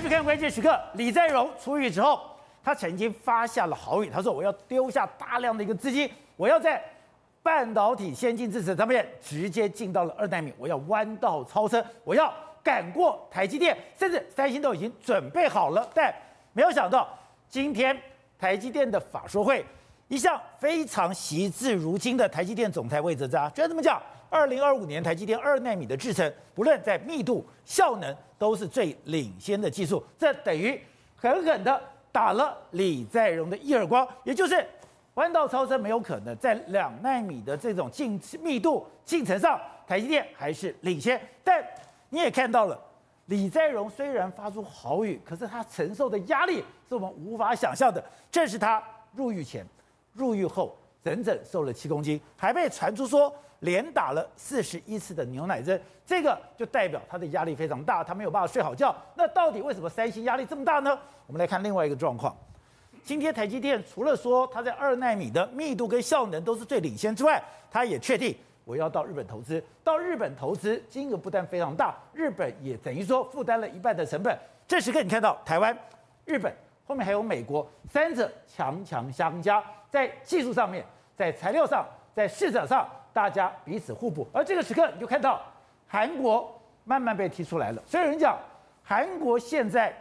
去看关键时刻，李在镕出狱之后，他曾经发下了豪语，他说：“我要丢下大量的一个资金，我要在半导体先进制程上面直接进到了二代米，我要弯道超车，我要赶过台积电，甚至三星都已经准备好了。”但没有想到，今天台积电的法说会，一向非常惜字如金的台积电总裁魏哲家，居然这么讲。二零二五年，台积电二纳米的制程，不论在密度、效能，都是最领先的技术。这等于狠狠的打了李在镕的一耳光，也就是弯道超车没有可能。在两纳米的这种进密度进程上，台积电还是领先。但你也看到了，李在镕虽然发出豪语，可是他承受的压力是我们无法想象的。这是他入狱前、入狱后整整瘦了七公斤，还被传出说。连打了四十一次的牛奶针，这个就代表他的压力非常大，他没有办法睡好觉。那到底为什么三星压力这么大呢？我们来看另外一个状况。今天台积电除了说它在二纳米的密度跟效能都是最领先之外，它也确定我要到日本投资。到日本投资金额不但非常大，日本也等于说负担了一半的成本。这时刻你看到台湾、日本后面还有美国，三者强强相加，在技术上面，在材料上，在市场上。大家彼此互补，而这个时刻你就看到韩国慢慢被踢出来了。所以有人讲，韩国现在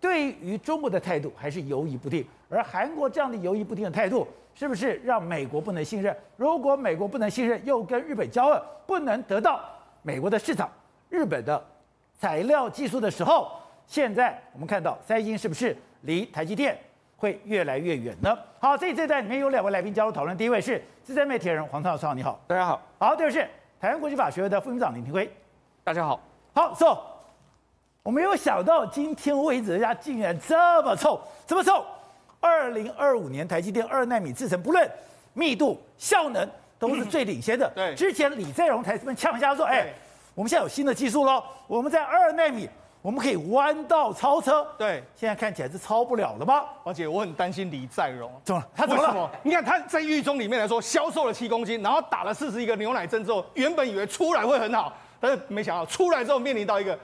对于中国的态度还是犹疑不定。而韩国这样的犹疑不定的态度，是不是让美国不能信任？如果美国不能信任，又跟日本交恶，不能得到美国的市场、日本的材料技术的时候，现在我们看到三星是不是离台积电会越来越远呢？好，这一次在里面有两位来宾加入讨论，第一位是。资深媒体人黄涛超，你好，大家好。好，第二是台湾国际法学会的副院长林庭辉，大家好。好，走。我没有想到今天位置人家竟然这么臭，这么臭。二零二五年台积电二纳米制程，不论密度、效能都是最领先的。对，之前李在镕台这边呛一下说，哎，我们现在有新的技术喽，我们在二纳米。我们可以弯道超车，对，现在看起来是超不了了吗？而且我很担心李在镕怎么了？他怎么了？你看他在狱中里面来说，消瘦了七公斤，然后打了四十一个牛奶针之后，原本以为出来会很好，但是没想到出来之后面临到一个。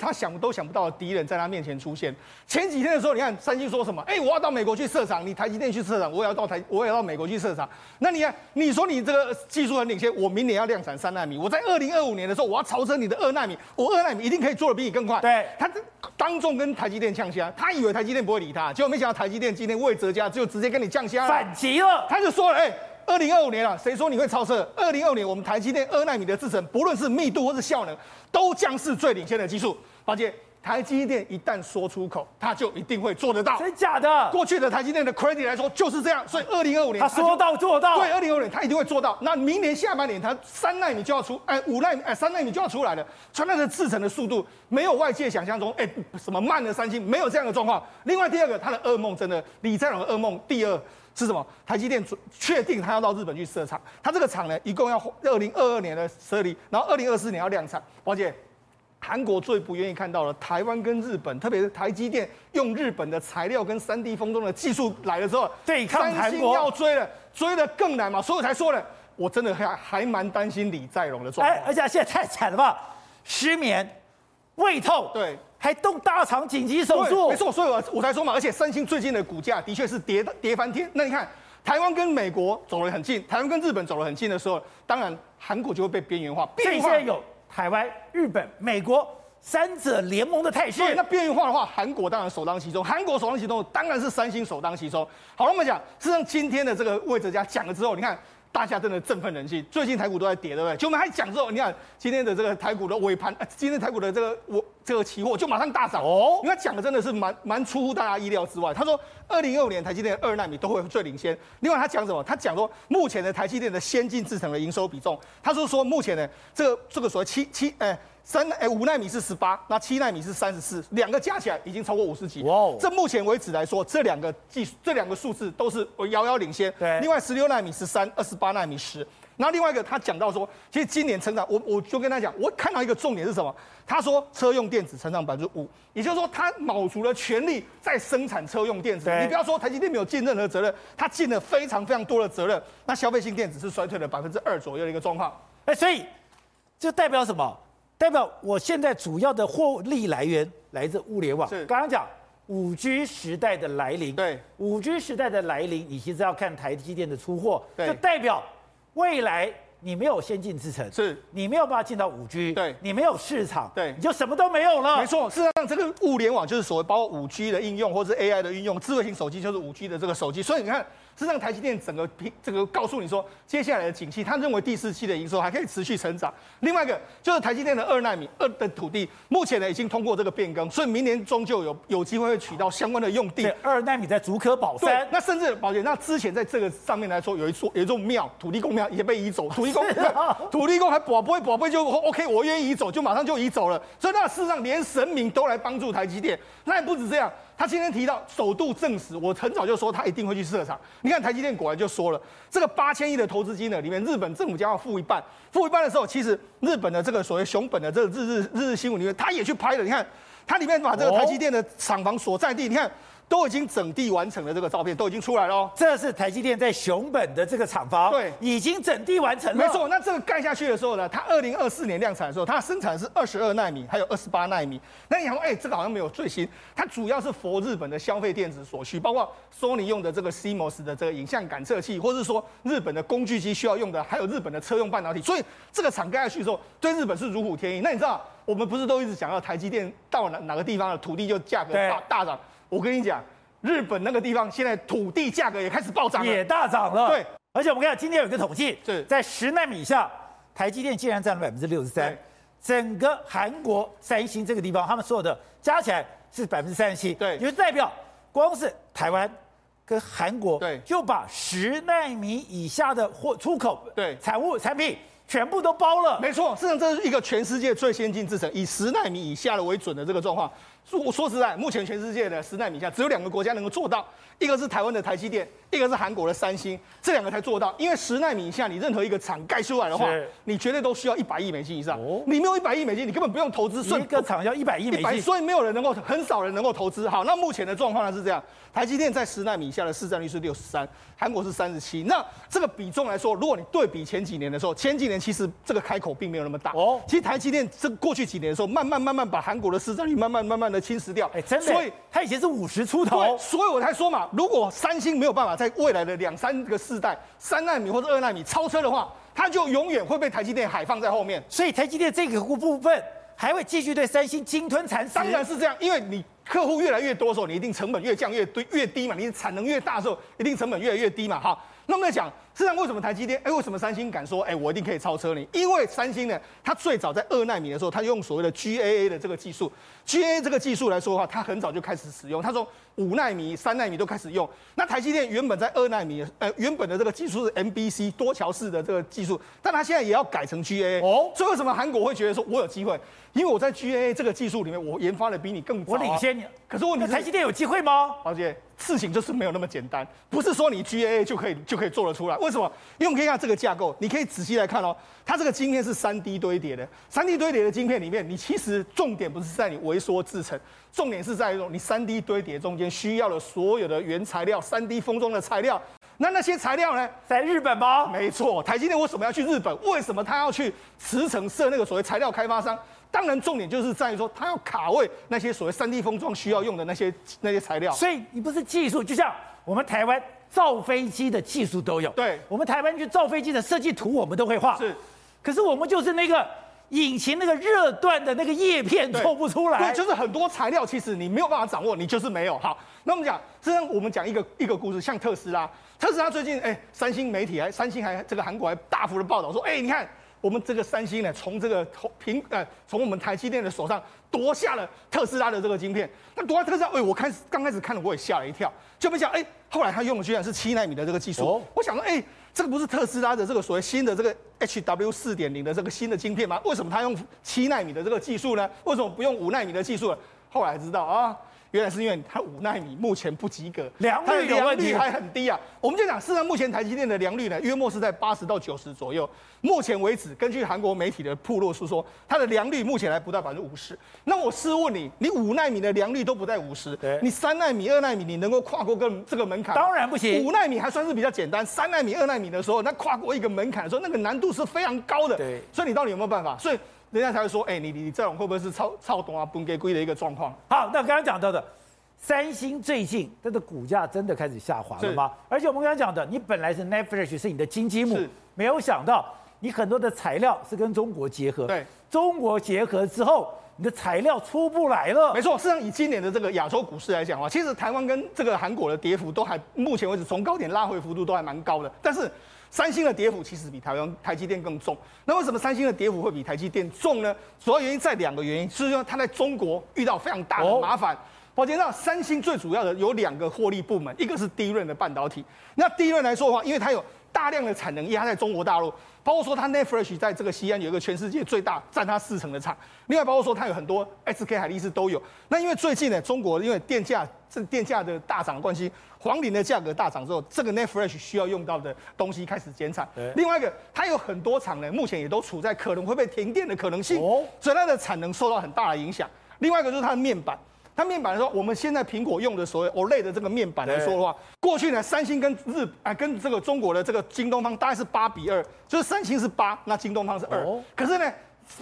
他想都想不到的敌人在他面前出现。前几天的时候，你看三星说什么？哎，我要到美国去设厂，你台积电去设厂，我也要到台，我也要到美国去设厂。那你看，你说你这个技术很领先，我明年要量产三纳米，我在二零二五年的时候，我要超车你的二纳米，我二纳米一定可以做的比你更快。对，他当众跟台积电呛虾，他以为台积电不会理他，结果没想到台积电今天魏哲家就直接跟你呛虾，反击了。他就说了，哎。二零二五年了，谁说你会超车？二零二五年，我们台积电二纳米的制程，不论是密度或是效能，都将是最领先的技术。八戒台积电一旦说出口，他就一定会做得到。真假的？过去的台积电的 credit 来说就是这样，所以二零二五年他说到做到。对，二零二五年他一定会做到。那明年下半年，他三奈米就要出，哎，五奈米，哎，三奈米就要出来了。传来的制程的速度没有外界想象中，哎，什么慢的三星，没有这样的状况。另外第二个，他的噩梦真的，李在镕的噩梦，第二。是什么？台积电确定他要到日本去设厂，他这个厂呢，一共要二零二二年的设立，然后二零二四年要量产。而且，韩国最不愿意看到了台湾跟日本，特别是台积电用日本的材料跟三 D 封装的技术来了之后，对抗韩国，三星要追了，追的更难嘛。所以我才说了，我真的还还蛮担心李在镕的状况。哎，而且现在太惨了吧，失眠、胃痛，对。还动大肠紧急手术，没错，所以我我才说嘛，而且三星最近的股价的确是跌跌翻天。那你看，台湾跟美国走得很近，台湾跟日本走得很近的时候，当然韩国就会被边缘化。所以现在有台湾、日本、美国三者联盟的态势。那边缘化的话，韩国当然首当其冲，韩国首当其冲，当然是三星首当其冲。好，了我们讲，事实上今天的这个魏哲家讲了之后，你看。大家真的振奋人心，最近台股都在跌，对不对？就我们还讲之后，你看今天的这个台股的尾盘，今天台股的这个我这个期货就马上大涨哦。因为讲的真的是蛮蛮出乎大家意料之外。他说，二零二五年台积电二纳米都会最领先。另外他讲什么？他讲说，目前的台积电的先进制程的营收比重，他说说目前呢这个这个所谓七七哎。三哎五纳米是十八，那七纳米是三十四，两个加起来已经超过五十几。哇哦！这目前为止来说，这两个技术，这两个数字都是遥遥领先。对。另外十六纳米十三，二十八纳米十。然后另外一个，他讲到说，其实今年成长，我我就跟他讲，我看到一个重点是什么？他说车用电子成长百分之五，也就是说，他卯足了全力在生产车用电子。你不要说台积电没有尽任何责任，他尽了非常非常多的责任。那消费性电子是衰退了百分之二左右的一个状况。哎，所以这代表什么？代表我现在主要的获利来源来自物联网。是刚刚讲五 G 时代的来临，对，五 G 时代的来临，你其实要看台积电的出货，就代表未来你没有先进制程，是你没有办法进到五 G，对你没有市场，对你就什么都没有了。没错，事实上这个物联网就是所谓包括五 G 的应用，或是 AI 的应用，智慧型手机就是五 G 的这个手机，所以你看。实际上，台积电整个平这个告诉你说，接下来的景气，他认为第四期的营收还可以持续成长。另外一个就是台积电的二纳米二的土地，目前呢已经通过这个变更，所以明年终究有有机会会取到相关的用地。二纳米在竹科宝山，那甚至宝杰，那之前在这个上面来说，有一座有一座庙，土地公庙也被移走，土地公 土地公还宝贝宝贝就 OK，我愿意移走，就马上就移走了。所以那事实上连神明都来帮助台积电，那也不止这样。他今天提到首度证实，我很早就说他一定会去设厂。你看台积电果然就说了，这个八千亿的投资金呢，里面日本政府将要付一半，付一半的时候，其实日本的这个所谓熊本的这个日日日日新闻里面，他也去拍了。你看，他里面把这个台积电的厂房所在地，你看。都已经整地完成了，这个照片都已经出来了哦。这是台积电在熊本的这个厂房，对，已经整地完成了。没错，那这个盖下去的时候呢，它二零二四年量产的时候，它生产是二十二纳米，还有二十八纳米。那你想说，哎，这个好像没有最新，它主要是佛日本的消费电子所需，包括 Sony 用的这个 CMOS 的这个影像感测器，或者是说日本的工具机需要用的，还有日本的车用半导体。所以这个厂盖下去的时候，对日本是如虎添翼。那你知道，我们不是都一直讲到台积电到哪哪个地方的土地就价格大大涨？我跟你讲。日本那个地方现在土地价格也开始暴涨，也大涨了。对，而且我们看今天有一个统计，是在十纳米以下，台积电竟然占了百分之六十三，整个韩国三星这个地方，他们所有的加起来是百分之三十七，对，也就代表光是台湾跟韩国，对，就把十纳米以下的货出口对产物产品全部都包了。没错，事实上这是一个全世界最先进制程，以十纳米以下的为准的这个状况。说说实在，目前全世界的十纳米以下只有两个国家能够做到，一个是台湾的台积电，一个是韩国的三星，这两个才做到。因为十纳米以下，你任何一个厂盖出来的话，你绝对都需要一百亿美金以上。哦，你没有一百亿美金，你根本不用投资。一个厂要一百亿美金，所以没有人能够，很少人能够投资。好，那目前的状况呢是这样，台积电在十纳米以下的市占率是六十三，韩国是三十七。那这个比重来说，如果你对比前几年的时候，前几年其实这个开口并没有那么大。哦，其实台积电这过去几年的时候，慢慢慢慢把韩国的市占率慢慢慢慢的侵蚀掉。哎，真的，所以它以前是五十出头，所以我才说嘛，如果三星没有办法在未来的两三个世代，三纳米或者二纳米超车的话，它就永远会被台积电海放在后面。所以台积电这个部分还会继续对三星鲸吞蚕食。当然是这样，因为你客户越来越多的时候，你一定成本越降越低越低嘛，你产能越大的时候，一定成本越来越低嘛。哈，那我们来讲。实际上，为什么台积电？哎，为什么三星敢说？哎，我一定可以超车你？因为三星呢，它最早在二纳米的时候，它用所谓的 GAA 的这个技术，GAA 这个技术来说的话，它很早就开始使用。它从五纳米、三纳米都开始用。那台积电原本在二纳米，呃，原本的这个技术是 MBC 多桥式的这个技术，但它现在也要改成 GAA。哦，所以为什么韩国会觉得说我有机会？因为我在 GAA 这个技术里面，我研发的比你更早，我领先你。可是问题是，台积电有机会吗？宝姐，事情就是没有那么简单，不是说你 GAA 就可以就可以做得出来。为什么？因为我们可以看这个架构，你可以仔细来看哦。它这个晶片是三 D 堆叠的，三 D 堆叠的晶片里面，你其实重点不是在你微缩制成，重点是在于你三 D 堆叠中间需要的所有的原材料，三 D 封装的材料。那那些材料呢，在日本吗？没错，台积电为什么要去日本？为什么他要去茨城设那个所谓材料开发商？当然，重点就是在于说，他要卡位那些所谓三 D 封装需要用的那些那些材料。所以你不是技术，就像我们台湾。造飞机的技术都有，对，我们台湾去造飞机的设计图，我们都会画。是，可是我们就是那个引擎那个热断的那个叶片做不出来。对，就是很多材料其实你没有办法掌握，你就是没有。好，那我们讲，实际上我们讲一个一个故事，像特斯拉，特斯拉最近，哎，三星媒体还三星还这个韩国还大幅的报道说，哎，你看。我们这个三星呢，从这个苹呃，从我们台积电的手上夺下了特斯拉的这个晶片。那夺下特斯拉，哎，我开始刚开始看了，我也吓了一跳，就没想，哎，后来他用的居然是七纳米的这个技术。哦、我想说，哎，这个不是特斯拉的这个所谓新的这个 HW 四点零的这个新的晶片吗？为什么它用七纳米的这个技术呢？为什么不用五纳米的技术？后来知道啊。原来是因为它五纳米目前不及格，良率有问题，还很低啊。我们就讲，事实上目前台积电的良率呢，约莫是在八十到九十左右。目前为止，根据韩国媒体的披露是说，它的良率目前还不到百分之五十。那我试问你，你五纳米的良率都不在五十，你三纳米、二纳米，你能够跨过个这个门槛？当然不行。五纳米还算是比较简单，三纳米、二纳米的时候，那跨过一个门槛的时候，那个难度是非常高的。对，所以你到底有没有办法？所以。人家才会说，哎、欸，你你这种会不会是超超懂啊，崩给贵的一个状况？好，那刚刚讲到的。三星最近它的股价真的开始下滑了吗？而且我们刚刚讲的，你本来是 Flash 是你的金鸡母，没有想到你很多的材料是跟中国结合。对，中国结合之后，你的材料出不来了。没错，事实上以今年的这个亚洲股市来讲啊，其实台湾跟这个韩国的跌幅都还，目前为止从高点拉回幅度都还蛮高的。但是三星的跌幅其实比台湾台积电更重。那为什么三星的跌幅会比台积电重呢？主要原因在两个原因，是因为它在中国遇到非常大的麻烦。哦宝杰，那三星最主要的有两个获利部门，一个是 DRAM 的半导体。那 DRAM 来说的话，因为它有大量的产能压在中国大陆，包括说它 Flash 在这个西安有一个全世界最大占它四成的厂，另外包括说它有很多 SK 海力士都有。那因为最近呢，中国因为电价这电价的大涨的关系，黄磷的价格大涨之后，这个 Flash 需要用到的东西开始减产。另外一个，它有很多厂呢，目前也都处在可能会被停电的可能性，所以它的产能受到很大的影响。另外一个就是它的面板。它面板来说，我们现在苹果用的所谓 OLED 的这个面板来说的话，过去呢，三星跟日啊跟这个中国的这个京东方大概是八比二，就是三星是八，那京东方是二。可是呢，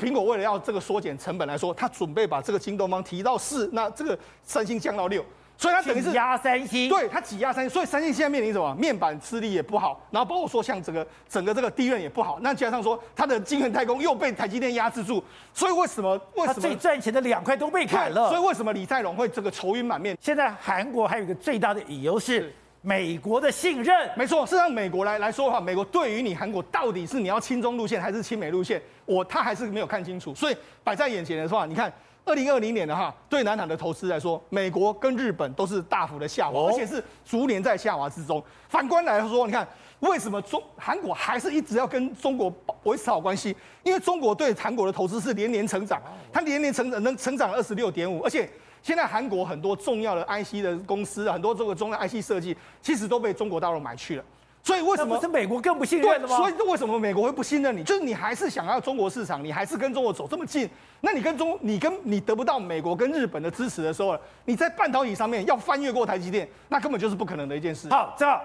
苹果为了要这个缩减成本来说，它准备把这个京东方提到四，那这个三星降到六。所以它等于是压三星，对，它挤压三星，所以三星现在面临什么？面板吃力也不好，然后包括说像整个整个这个 DRAM 也不好，那加上说它的晶圆代工又被台积电压制住，所以为什么为什么最赚钱的两块都被砍了？所以为什么李在镕会这个愁云满面？现在韩国还有一个最大的理由是美国的信任，没错，是让美国来来说的话，美国对于你韩国到底是你要亲中路线还是亲美路线，我他还是没有看清楚，所以摆在眼前的话，你看。二零二零年的哈，对南韩的投资来说，美国跟日本都是大幅的下滑，而且是逐年在下滑之中。反观来说，你看为什么中韩国还是一直要跟中国维持好关系？因为中国对韩国的投资是年年成长，它年年成长能成长二十六点五，而且现在韩国很多重要的 IC 的公司，很多这个中央 IC 设计，其实都被中国大陆买去了。所以为什么是美国更不信任？所以为什么美国会不信任你？就是你还是想要中国市场，你还是跟中国走这么近，那你跟中，你跟你得不到美国跟日本的支持的时候，你在半导体上面要翻越过台积电，那根本就是不可能的一件事。好，正好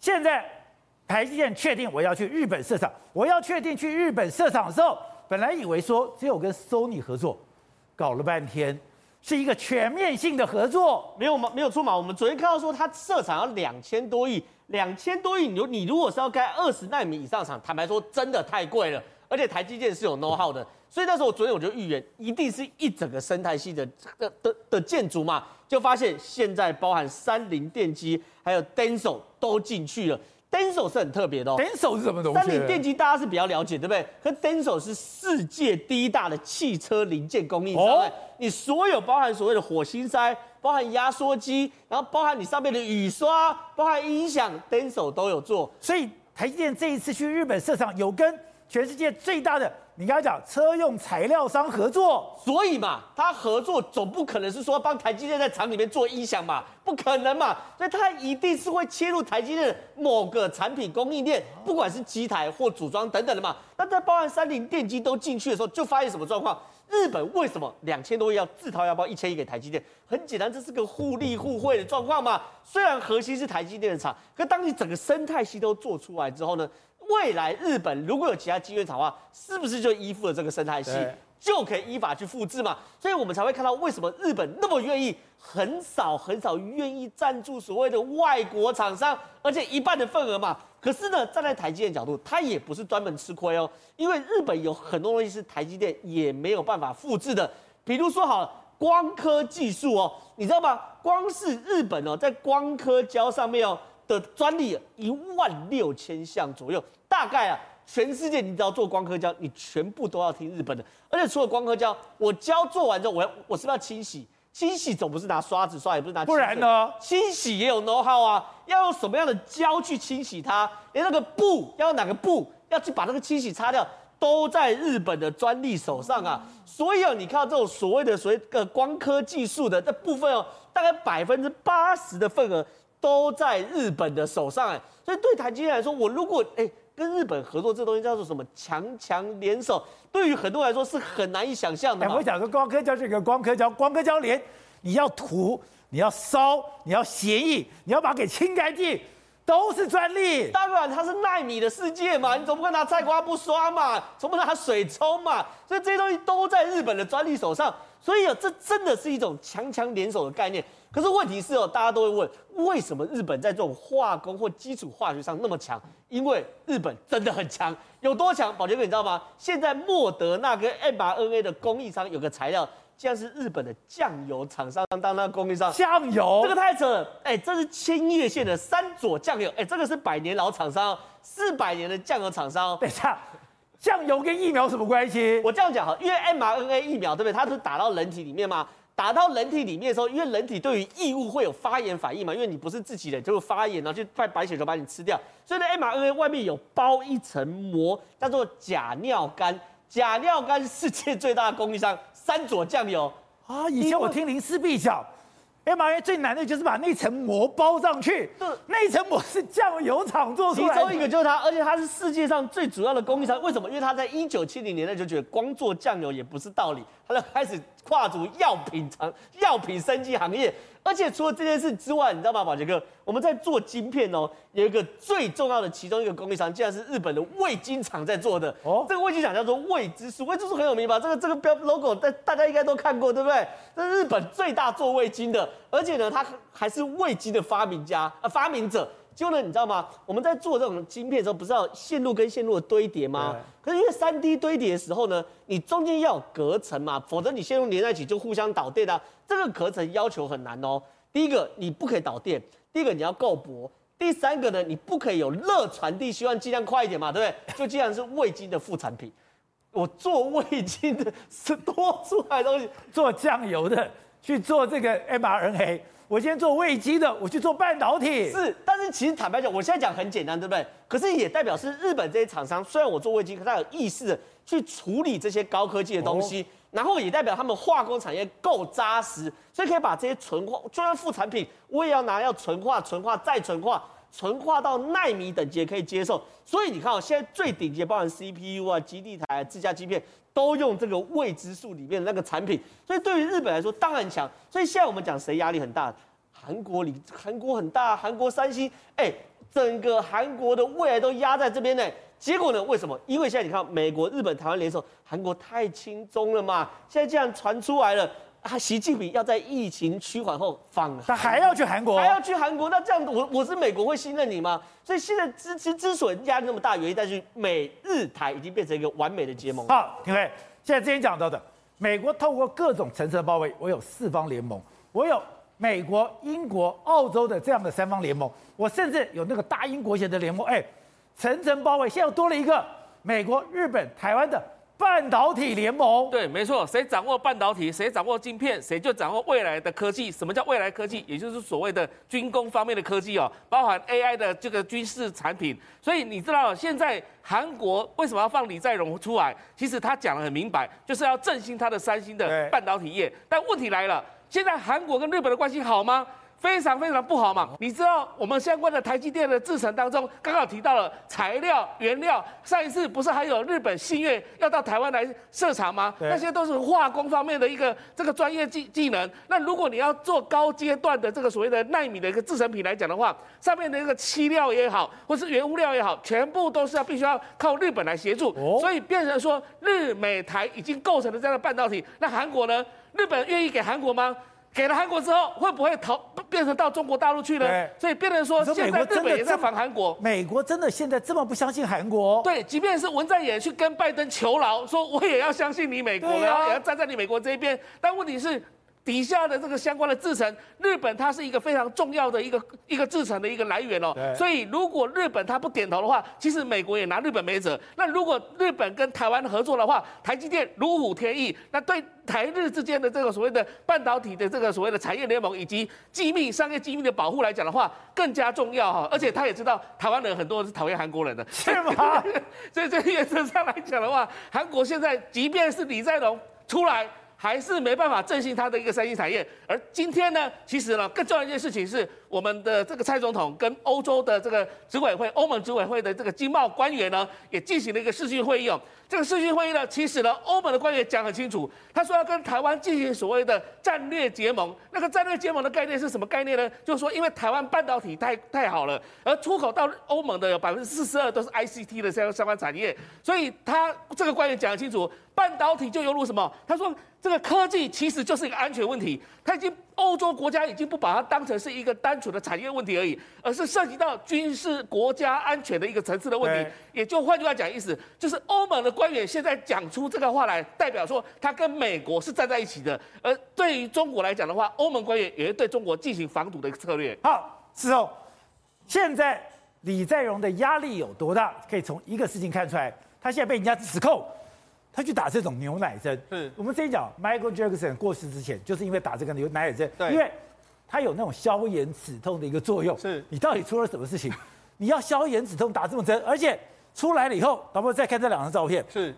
现在台积电确定我要去日本设厂，我要确定去日本设厂的时候，本来以为说只有跟 Sony 合作，搞了半天是一个全面性的合作，没有吗？没有错嘛？我们昨天看到说它设厂要两千多亿。两千多亿，你你如果是要盖二十纳米以上厂，坦白说真的太贵了，而且台积电是有 know how 的，所以那时候我昨天我就预言，一定是一整个生态系的的的的建筑嘛，就发现现在包含三菱电机还有 Denso 都进去了。Denso 是很特别的哦，Denso 是什么东西？三菱电机大家是比较了解，对不对？可 Denso 是世界第一大的汽车零件供应商，哦、你所有包含所谓的火星塞，包含压缩机，然后包含你上面的雨刷，包含音响，Denso 都有做。所以台积电这一次去日本设厂，有跟全世界最大的。你刚才讲车用材料商合作，所以嘛，他合作总不可能是说帮台积电在厂里面做音响嘛，不可能嘛，所以他一定是会切入台积电的某个产品供应链，不管是机台或组装等等的嘛。那在包含三菱电机都进去的时候，就发现什么状况？日本为什么两千多亿要自掏腰包一千亿给台积电？很简单，这是个互利互惠的状况嘛。虽然核心是台积电的厂，可当你整个生态系都做出来之后呢？未来日本如果有其他晶圆厂的话，是不是就依附了这个生态系，就可以依法去复制嘛？所以我们才会看到为什么日本那么愿意，很少很少愿意赞助所谓的外国厂商，而且一半的份额嘛。可是呢，站在台积电角度，它也不是专门吃亏哦，因为日本有很多东西是台积电也没有办法复制的，比如说好光刻技术哦，你知道吗？光是日本哦，在光刻胶上面哦。的专利一万六千项左右，大概啊，全世界你只要做光刻胶，你全部都要听日本的。而且除了光刻胶，我胶做完之后，我要我是不是要清洗？清洗总不是拿刷子刷，也不是拿，不然呢？清洗也有 know how 啊，要用什么样的胶去清洗它？连那个布要用哪个布，要去把那个清洗擦掉，都在日本的专利手上啊。所以啊，你看到这种所谓的所谓的光刻技术的这部分哦，大概百分之八十的份额。都在日本的手上哎，所以对台积电来说，我如果哎跟日本合作，这东西叫做什么强强联手，对于很多人来说是很难以想象的。我讲说光刻胶这个光刻胶，光刻胶连你要涂，你要烧，你要协议，你要把它给清干净，都是专利。当然，它是奈米的世界嘛，你总不可能拿菜瓜不刷嘛，总不能拿水冲嘛，所以这些东西都在日本的专利手上。所以啊，这真的是一种强强联手的概念。可是问题是哦，大家都会问，为什么日本在这种化工或基础化学上那么强？因为日本真的很强，有多强？宝杰哥，你知道吗？现在莫德纳跟 mRNA 的供应商有个材料，竟然是日本的酱油厂商当那供应商。酱油，这个太扯了！哎，这是千叶县的三佐酱油，哎，这个是百年老厂商，四百年的酱油厂商。等一下，酱油跟疫苗什么关系？我这样讲哈，因为 mRNA 疫苗对不对？它是打到人体里面嘛？打到人体里面的时候，因为人体对于异物会有发炎反应嘛，因为你不是自己人，就会发炎，然后就派白血球把你吃掉。所以呢，mRNA 外面有包一层膜，叫做假尿干。假尿干世界最大的供应商三佐酱油啊，以前我听林思碧讲。mRNA 最难的就是把那层膜包上去，对，那层膜是酱油厂做出来的。其中一个就是它，而且它是世界上最主要的供应商。为什么？因为它在一九七零年代就觉得光做酱油也不是道理，他就开始跨足药品厂、药品生技行业。而且除了这件事之外，你知道吗，宝杰哥？我们在做晶片哦，有一个最重要的其中一个供应商，竟然是日本的味精厂在做的。哦，这个味精厂叫做味之素，味之素很有名吧？这个这个标 logo，大大家应该都看过，对不对？这是日本最大做味精的，而且呢，它还是味精的发明家啊，发明者。就呢，你知道吗？我们在做这种晶片的时候，不是要线路跟线路的堆叠吗？可是因为三 D 堆叠的时候呢，你中间要有隔层嘛，否则你线路连在一起就互相导电啊。这个隔层要求很难哦。第一个，你不可以导电；第一个，你要够薄；第三个呢，你不可以有热传递，希望尽量快一点嘛，对不对？就既然是味精的副产品，我做味精的是多出来的东西，做酱油的去做这个 mRNA。我今天做味精的，我去做半导体。是，但是其实坦白讲，我现在讲很简单，对不对？可是也代表是日本这些厂商，虽然我做味精，可是他有意识的去处理这些高科技的东西，哦、然后也代表他们化工产业够扎实，所以可以把这些纯化，就算副产品，我也要拿要纯化、纯化再纯化，纯化到纳米等级可以接受。所以你看哦，现在最顶级，包含 CPU 啊、基地台、啊自家晶片，都用这个未知数里面的那个产品。所以对于日本来说，当然强。所以现在我们讲谁压力很大？韩国里，韩国很大，韩国三星，哎，整个韩国的未来都压在这边呢。结果呢？为什么？因为现在你看，美国、日本、台湾联手，韩国太轻松了嘛。现在这样传出来了，啊，习近平要在疫情趋缓后访，他还要去韩国，还要去韩国。那这样，我我是美国会信任你吗？所以现在之之之所以压力那么大，原因在于美日台已经变成一个完美的结盟。好，各位，现在之前讲到的，美国透过各种层层包围，我有四方联盟，我有。美国、英国、澳洲的这样的三方联盟，我甚至有那个大英国协的联盟，哎，层层包围。现在又多了一个美国、日本、台湾的半导体联盟。对，没错，谁掌握半导体，谁掌握晶片，谁就掌握未来的科技。什么叫未来科技？也就是所谓的军工方面的科技哦，包含 AI 的这个军事产品。所以你知道现在韩国为什么要放李在镕出来？其实他讲的很明白，就是要振兴他的三星的半导体业。但问题来了。现在韩国跟日本的关系好吗？非常非常不好嘛。你知道我们相关的台积电的制程当中，刚好提到了材料、原料。上一次不是还有日本信越要到台湾来设厂吗？那些都是化工方面的一个这个专业技技能。那如果你要做高阶段的这个所谓的奈米的一个制成品来讲的话，上面的一个漆料也好，或是原物料也好，全部都是要必须要靠日本来协助。所以变成说日美台已经构成了这样的半导体。那韩国呢？日本愿意给韩国吗？给了韩国之后，会不会逃变成到中国大陆去呢？所以变成说，现在日本也在反韩国。美国真的现在这么不相信韩国？对，即便是文在寅去跟拜登求饶，说我也要相信你美国，然后也要站在你美国这一边。但问题是。底下的这个相关的制程，日本它是一个非常重要的一个一个制程的一个来源哦。所以如果日本它不点头的话，其实美国也拿日本没辙。那如果日本跟台湾合作的话，台积电如虎添翼，那对台日之间的这个所谓的半导体的这个所谓的产业联盟以及机密商业机密的保护来讲的话，更加重要哈。而且他也知道台湾人很多是讨厌韩国人的，是吗？所以这原则上来讲的话，韩国现在即便是李在镕出来。还是没办法振兴它的一个三星产业，而今天呢，其实呢，更重要一件事情是，我们的这个蔡总统跟欧洲的这个执委会、欧盟执委会的这个经贸官员呢，也进行了一个视讯会议哦。这个视讯会议呢，其实呢，欧盟的官员讲很清楚，他说要跟台湾进行所谓的战略结盟。那个战略结盟的概念是什么概念呢？就是说，因为台湾半导体太太好了，而出口到欧盟的有百分之四十二都是 ICT 的相相关产业，所以他这个官员讲很清楚，半导体就犹如什么？他说。这个科技其实就是一个安全问题，他已经欧洲国家已经不把它当成是一个单纯的产业问题而已，而是涉及到军事国家安全的一个层次的问题。也就换句话讲，意思就是欧盟的官员现在讲出这个话来，代表说他跟美国是站在一起的。而对于中国来讲的话，欧盟官员也会对中国进行防堵的一个策略。好，之后现在李在镕的压力有多大？可以从一个事情看出来，他现在被人家指控。他去打这种牛奶针，是我们之前讲 Michael Jackson 过世之前，就是因为打这个牛奶针，对，因为它有那种消炎止痛的一个作用。是，你到底出了什么事情？你要消炎止痛打这种针，而且出来了以后，咱们再看这两张照片，是。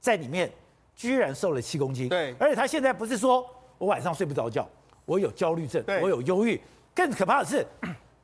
在里面居然瘦了七公斤。对，而且他现在不是说我晚上睡不着觉，我有焦虑症，我有忧郁，更可怕的是。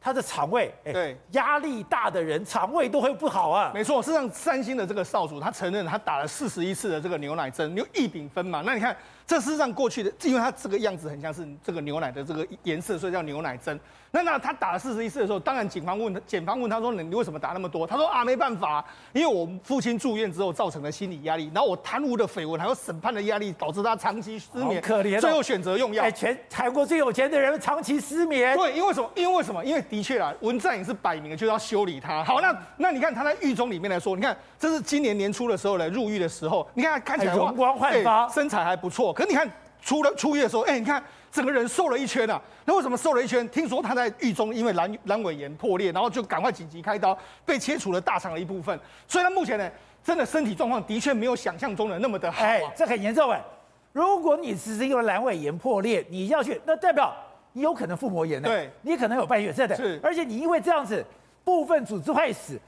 他的肠胃，哎，对，压力大的人肠胃都会不好啊。没错，事实上，三星的这个少主，他承认他打了四十一次的这个牛奶针，牛一丙酚嘛。那你看，这事实上过去的，因为它这个样子很像是这个牛奶的这个颜色，所以叫牛奶针。那那他打了四十一次的时候，当然警方问他，检方问他说：“你你为什么打那么多？”他说：“啊，没办法，因为我父亲住院之后造成的心理压力，然后我贪污的绯闻还有审判的压力，导致他长期失眠，可怜，最后选择用药。”哎，全韩国最有钱的人长期失眠。对，因为什么？因为什么？因为的确啊，文在寅是摆明了就要修理他。好，那那你看他在狱中里面来说，你看这是今年年初的时候来入狱的时候，你看他看起来容光焕发，身材还不错。可是你看出了出狱的时候，哎，你看。整个人瘦了一圈啊！那为什么瘦了一圈？听说他在狱中因为阑阑尾炎破裂，然后就赶快紧急开刀，被切除了大肠的一部分。所以他目前呢，真的身体状况的确没有想象中的那么的好啊。哎，这很严重哎！如果你只是因为阑尾炎破裂，你要去，那代表你有可能腹膜炎呢，对，你可能有败血症的，是。而且你因为这样子部分组织坏死，哎。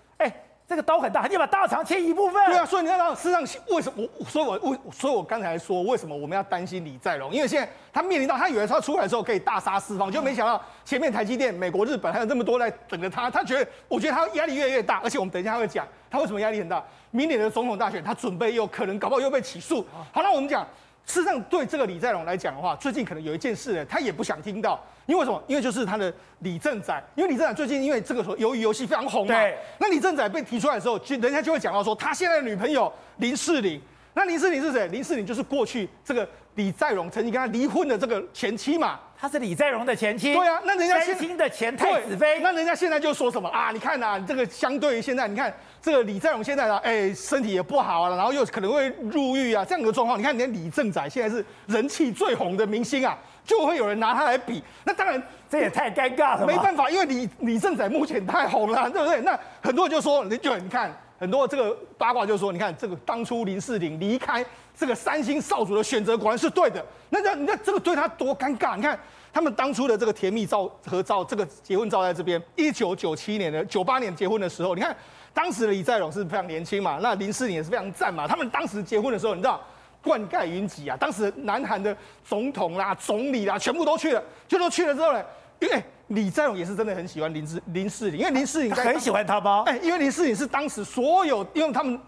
这个刀很大，你把大肠切一部分。对啊，所以你看到，事实上为什么我，所以我为，所以我刚才说，为什么我们要担心李在镕？因为现在他面临到，他以为他出来的时候可以大杀四方，就没想到前面台积电、美国、日本还有这么多在等着他。他觉得，我觉得他压力越来越大，而且我们等一下会讲他为什么压力很大。明年的总统大选，他准备又可能搞不好又被起诉。好，那我们讲。事实上，对这个李在镕来讲的话，最近可能有一件事呢，他也不想听到，因为什么？因为就是他的李正载，因为李正载最近因为这个时候鱿鱼游戏非常红嘛，对。那李正载被提出来的时候，就人家就会讲到说，他现在的女朋友林世玲，那林世玲是谁？林世玲就是过去这个李在镕曾经跟他离婚的这个前妻嘛。她是李在镕的前妻。对啊，那人家三星的前太子妃。那人家现在就说什么啊？你看呐、啊，这个相对于现在，你看这个李在镕现在啊，哎，身体也不好啊，然后又可能会入狱啊，这样的状况。你看，连李正载现在是人气最红的明星啊，就会有人拿他来比。那当然，这也太尴尬了。没办法，因为李李正仔目前太红了，对不对？那很多人就说，你就你看很多这个八卦就说，你看这个当初林世玲离开这个三星少主的选择果然是对的。那那那这个对他多尴尬？你看。他们当初的这个甜蜜照合照，这个结婚照在这边。一九九七年的九八年结婚的时候，你看当时的李在镕是非常年轻嘛，那林世玲也是非常赞嘛。他们当时结婚的时候，你知道冠盖云集啊，当时南韩的总统啦、总理啦，全部都去了。就都去了之后呢，因为李在镕也是真的很喜欢林志林世玲，因为林世玲很喜欢他吧？哎，因为林世玲是当时所有，因为他们。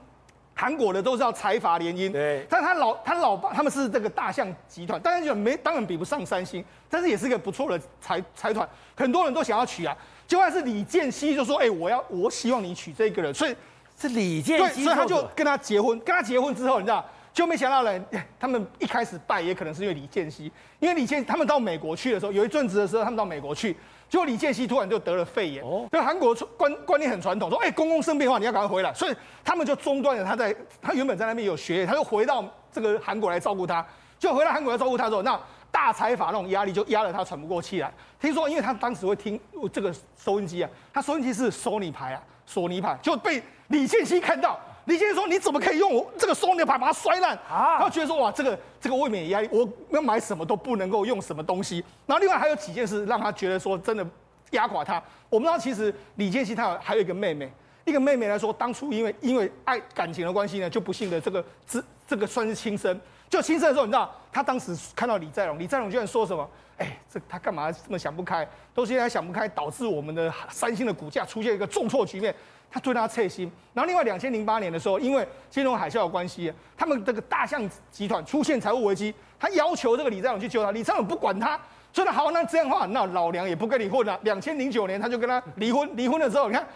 韩国的都是要财阀联姻，对，但他老他老爸他们是这个大象集团，当然就没当然比不上三星，但是也是一个不错的财财团，很多人都想要娶啊。就算是李健熙就说，哎、欸，我要我希望你娶这个人，所以是李健熙，所以他就跟他结婚，跟他结婚之后，你知道，就没想到呢，他们一开始败也可能是因为李健熙，因为李健他们到美国去的时候，有一阵子的时候，他们到美国去。结果李健熙突然就得了肺炎，哦，就韩国观观念很传统，说，哎，公公生病的话，你要赶快回来，所以他们就中断了他在他原本在那边有学业，他就回到这个韩国来照顾他，就回到韩国来照顾他之后，那大财阀那种压力就压得他喘不过气来。听说，因为他当时会听这个收音机啊，他收音机是索尼牌啊，索尼牌就被李健熙看到。李先生说：“你怎么可以用我这个双牛牌把它摔烂？”啊，他觉得说：“哇，这个这个未免压力，我要买什么都不能够用什么东西。”然后另外还有几件事让他觉得说真的压垮他。我们知道，其实李健熙他有还有一个妹妹，一个妹妹来说，当初因为因为爱感情的关系呢，就不幸的这个这这个算是轻生。就轻生的时候，你知道他当时看到李在镕，李在镕居然说什么？哎，这他干嘛这么想不开？都是因为他想不开，导致我们的三星的股价出现一个重挫局面。他对他切心。然后另外，两千零八年的时候，因为金融海啸的关系，他们这个大象集团出现财务危机，他要求这个李在镕去救他，李在镕不管他，说的好，那这样的话，那老娘也不跟你混了。两千零九年他就跟他离婚，离婚了之后，你看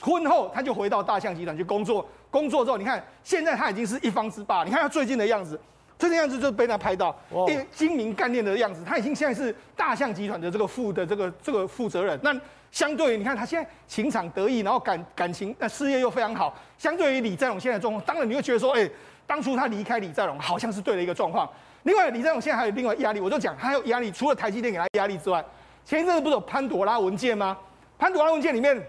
婚后他就回到大象集团去工作，工作之后，你看现在他已经是一方之霸，你看他最近的样子。这个样子就被他拍到，精明干练的样子。他已经现在是大象集团的这个副的这个这个负责人。那相对于你看他现在情场得意，然后感感情那事业又非常好。相对于李在镕现在的状况，当然你会觉得说，哎，当初他离开李在镕好像是对的一个状况。另外，李在镕现在还有另外压力，我就讲他还有压力，除了台积电给他压力之外，前一阵子不是有潘朵拉文件吗？潘朵拉文件里面，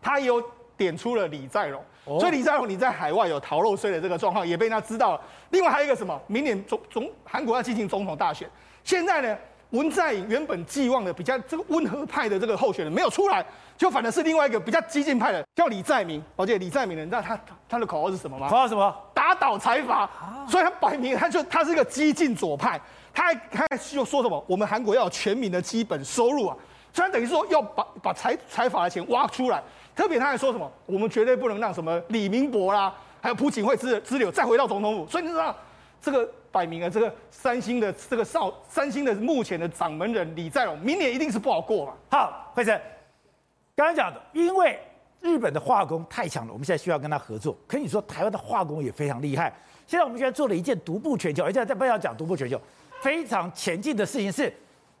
他有点出了李在镕。所以李在镕你在海外有逃漏税的这个状况也被他知道了。另外还有一个什么？明年总总韩国要进行总统大选，现在呢，文在寅原本寄望的比较这个温和派的这个候选人没有出来，就反而是另外一个比较激进派的，叫李在明。而且李在明呢，你知道他他的口号是什么吗？口号什么？打倒财阀。所以他摆明他就他是一个激进左派，他还他还又说什么？我们韩国要有全民的基本收入啊，所以他等于说要把把财财阀的钱挖出来。特别他还说什么？我们绝对不能让什么李明博啦，还有朴槿惠之之流再回到总统府。所以你知道，这个摆明了，这个三星的这个少三星的目前的掌门人李在镕，明年一定是不好过嘛。好，辉生，刚刚讲的，因为日本的化工太强了，我们现在需要跟他合作。可你说台湾的化工也非常厉害。现在我们现在做了一件独步全球，而且在不要讲独步全球，非常前进的事情是，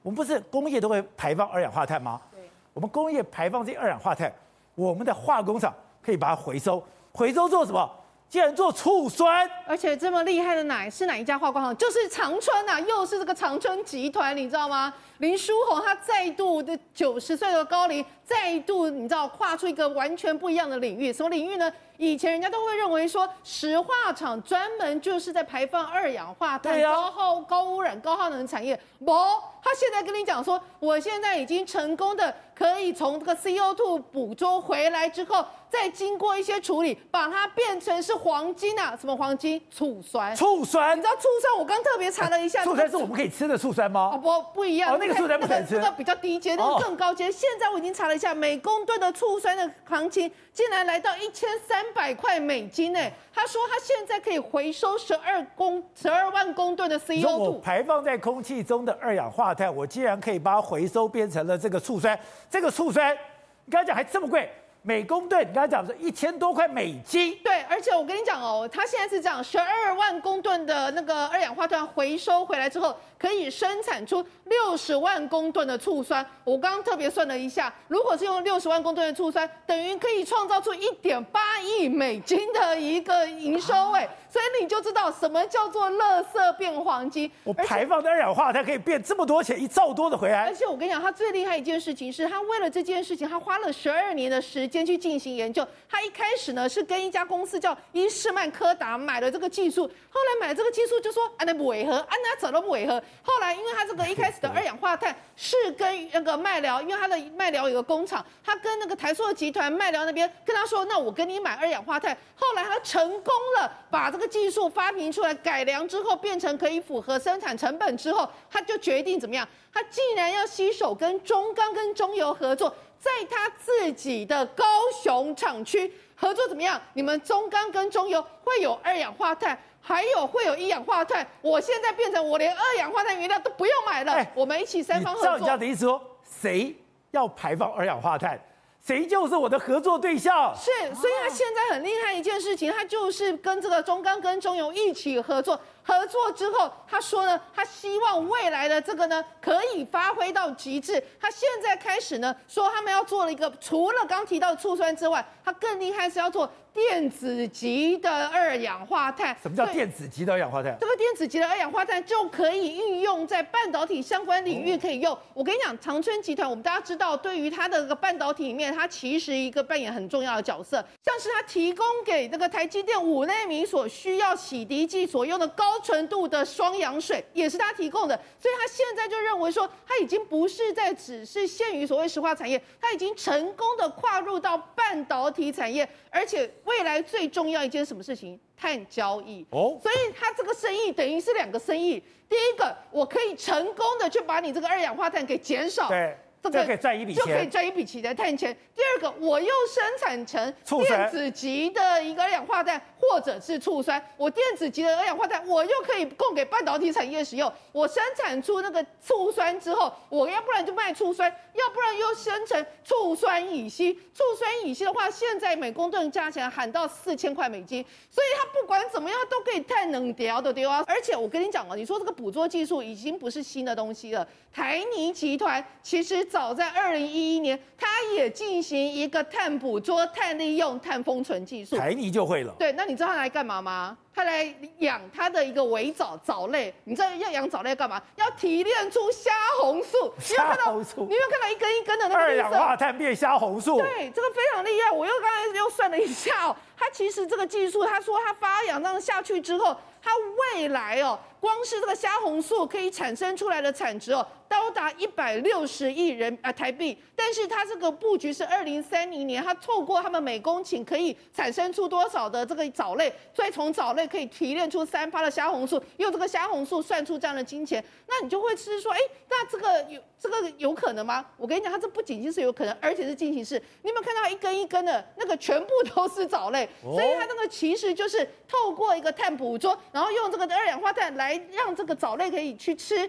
我们不是工业都会排放二氧化碳吗？对，我们工业排放这二氧化碳。我们的化工厂可以把它回收，回收做什么？竟然做醋酸，而且这么厉害的奶是哪一家化工厂？就是长春呐、啊，又是这个长春集团，你知道吗？林书鸿他再度的九十岁的高龄，再度你知道跨出一个完全不一样的领域，什么领域呢？以前人家都会认为说石化厂专门就是在排放二氧化碳，高耗高污染、高耗能产业。不，他现在跟你讲说，我现在已经成功的可以从这个 CO2 捕捉回来之后，再经过一些处理，把它变成是黄金啊，什么黄金？醋酸。醋酸，你知道醋酸？我刚特别查了一下，醋酸是我们可以吃的醋酸吗？哦不，不一样。哦，那个醋酸不能吃。那个比较低阶，那个更高阶。现在我已经查了一下，每公吨的醋酸的行情竟然来到一千三。百块美金呢？他说他现在可以回收十二公十二万公吨的 CO2，我排放在空气中的二氧化我竟然可以把它回收变成了这个醋酸。这个醋酸，你刚才讲还这么贵，每公吨你刚才讲是一千多块美金。对，而且我跟你讲哦，他现在是这样，十二万公吨的那个二氧化碳回收回来之后。可以生产出六十万公吨的醋酸。我刚刚特别算了一下，如果是用六十万公吨的醋酸，等于可以创造出一点八亿美金的一个营收。哎，所以你就知道什么叫做垃圾变黄金。我排放的二氧化碳可以变这么多钱，一兆多的回来。而且我跟你讲，他最厉害一件事情是他为了这件事情，他花了十二年的时间去进行研究。他一开始呢是跟一家公司叫伊士曼柯达买了这个技术，后来买这个技术就说啊那不违和，啊那怎么不违和？后来，因为他这个一开始的二氧化碳是跟那个麦寮，因为他的麦寮有个工厂，他跟那个台塑集团麦寮那边跟他说，那我跟你买二氧化碳。后来他成功了，把这个技术发明出来，改良之后变成可以符合生产成本之后，他就决定怎么样？他竟然要携手跟中钢跟中油合作，在他自己的高雄厂区合作怎么样？你们中钢跟中油会有二氧化碳。还有会有一氧化碳，我现在变成我连二氧化碳原料都不用买了，欸、我们一起三方合作。照你这样的意思说，谁要排放二氧化碳，谁就是我的合作对象。是，所以他现在很厉害一件事情，他就是跟这个中钢跟中油一起合作。合作之后，他说呢，他希望未来的这个呢可以发挥到极致。他现在开始呢说，他们要做了一个，除了刚提到的醋酸之外，他更厉害是要做。电子级的二氧化碳，什么叫电子级的二氧化碳？这个电子级的二氧化碳就可以运用在半导体相关领域，可以用。哦、我跟你讲，长春集团，我们大家知道，对于它的这个半导体里面，它其实一个扮演很重要的角色，像是它提供给这个台积电五纳米所需要洗涤剂所用的高高纯度的双氧水也是他提供的，所以他现在就认为说，他已经不是在只是限于所谓石化产业，他已经成功的跨入到半导体产业，而且未来最重要一件什么事情，碳交易哦，所以他这个生意等于是两个生意，第一个我可以成功的去把你这个二氧化碳给减少，对。这个可以赚一笔钱，就可以赚一笔钱的碳钱。第二个，我又生产成电子级的一个二氧化碳，或者是醋酸。我电子级的二氧化碳，我又可以供给半导体产业使用。我生产出那个醋酸之后，我要不然就卖醋酸，要不然又生成醋酸乙烯。醋酸乙烯的话，现在每公吨价钱喊到四千块美金，所以它不管怎么样都可以碳能掉的丢啊。而且我跟你讲哦，你说这个捕捉技术已经不是新的东西了。台泥集团其实早在二零一一年，它也进行一个碳捕捉、碳利用、碳封存技术。台泥就会了。对，那你知道它来干嘛吗？它来养它的一个微藻藻类。你知道要养藻类干嘛？要提炼出虾红素。虾红素。你有没有看到一根一根的那个二氧化碳变虾红素？对，这个非常厉害。我又刚才又算了一下哦，它其实这个技术，他说它发扬这样下去之后，它未来哦，光是这个虾红素可以产生出来的产值哦。高达一百六十亿人啊台币，但是它这个布局是二零三零年，它透过他们每公顷可以产生出多少的这个藻类，所以从藻类可以提炼出三趴的虾红素，用这个虾红素算出这样的金钱，那你就会吃说，哎，那这个有这个有可能吗？我跟你讲，它这不仅仅是有可能，而且是进行式。你有没有看到一根一根的那个全部都是藻类？所以它那个其实就是透过一个碳捕捉，然后用这个二氧化碳来让这个藻类可以去吃。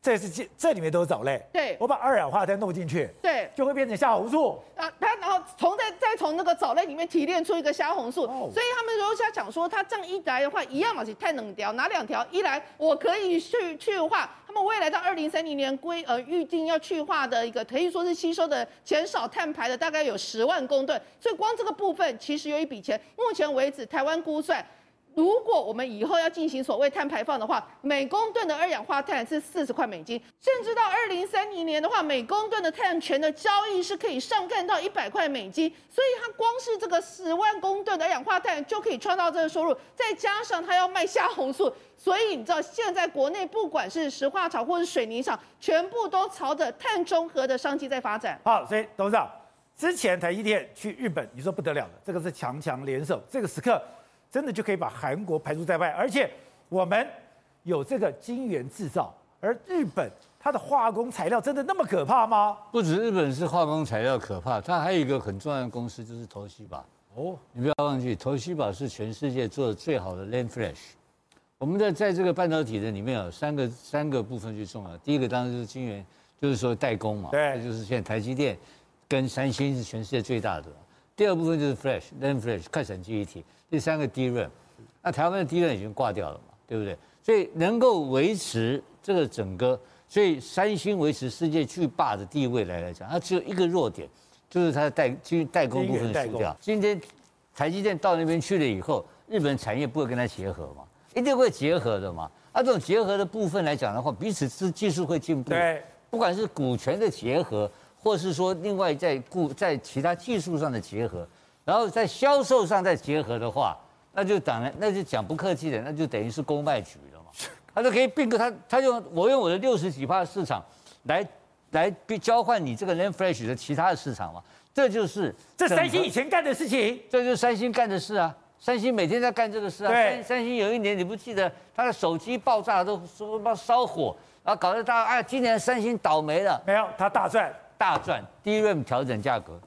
这是这这里面都是藻类，对，我把二氧化碳弄进去，对，就会变成虾红素啊。它然后从再再从那个藻类里面提炼出一个虾红素，哦、所以他们如果想讲说，它这样一来的话，一样嘛是碳冷条，哪两条？一来我可以去去化，他们未来到二零三零年规呃预定要去化的一个可以说是吸收的减少碳排的大概有十万公吨，所以光这个部分其实有一笔钱，目前为止台湾估算。如果我们以后要进行所谓碳排放的话，每公吨的二氧化碳是四十块美金，甚至到二零三零年的话，每公吨的碳权的交易是可以上看到一百块美金。所以它光是这个十万公吨的二氧化碳就可以创造这个收入，再加上它要卖虾红素，所以你知道现在国内不管是石化厂 或是水泥厂，全部都朝着碳中和的商机在发展。好，所以董事长之前台积电去日本，你说不得了了，这个是强强联手，这个时刻。真的就可以把韩国排除在外，而且我们有这个晶圆制造，而日本它的化工材料真的那么可怕吗？不止日本是化工材料可怕，它还有一个很重要的公司就是东芝吧。哦，你不要忘记，东芝吧是全世界做的最好的 land flash。我们的在这个半导体的里面有三个三个部分最重要，第一个当然就是晶圆，就是说代工嘛，对，就是现在台积电跟三星是全世界最大的。第二部分就是 Flash NAND Flash 快闪记忆体。第三个 DRAM，那台湾的 DRAM 已经挂掉了嘛，对不对？所以能够维持这个整个，所以三星维持世界巨霸的地位来来讲，它只有一个弱点，就是它的代晶代工部分输掉。今天台积电到那边去了以后，日本产业不会跟它结合嘛？一定会结合的嘛。啊，这种结合的部分来讲的话，彼此是技术会进步。对，不管是股权的结合，或是说另外在固在其他技术上的结合。然后在销售上再结合的话，那就当然，那就讲不客气的，那就等于是公卖局了嘛。他就可以并购，他他用我用我的六十几趴的市场来来交换你这个 Land Flash 的其他的市场嘛。这就是这三星以前干的事情，这就是三星干的事啊。三星每天在干这个事啊。三。三星有一年你不记得他的手机爆炸都说把烧火，然后搞得大家哎，今年三星倒霉了。没有，他大赚大赚。DRAM 调整价格。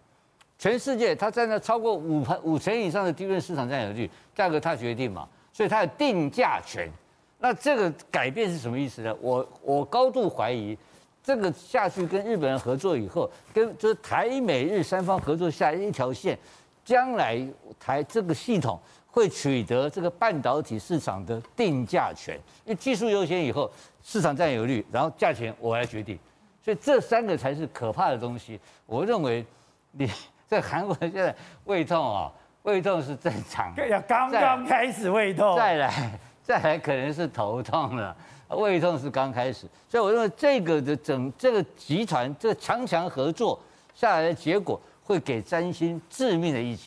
全世界它占了超过五盘五成以上的 DRAM 市场占有率，价格它决定嘛，所以它有定价权。那这个改变是什么意思呢？我我高度怀疑，这个下去跟日本人合作以后，跟就是台美日三方合作下一条线，将来台这个系统会取得这个半导体市场的定价权，因为技术优先以后，市场占有率，然后价钱我来决定，所以这三个才是可怕的东西。我认为你。在韩国现在胃痛啊，胃痛是正常的。要刚刚开始胃痛，再来再来可能是头痛了。胃痛是刚开始，所以我认为这个的整这个集团这个强强合作下来的结果，会给三星致命的一击。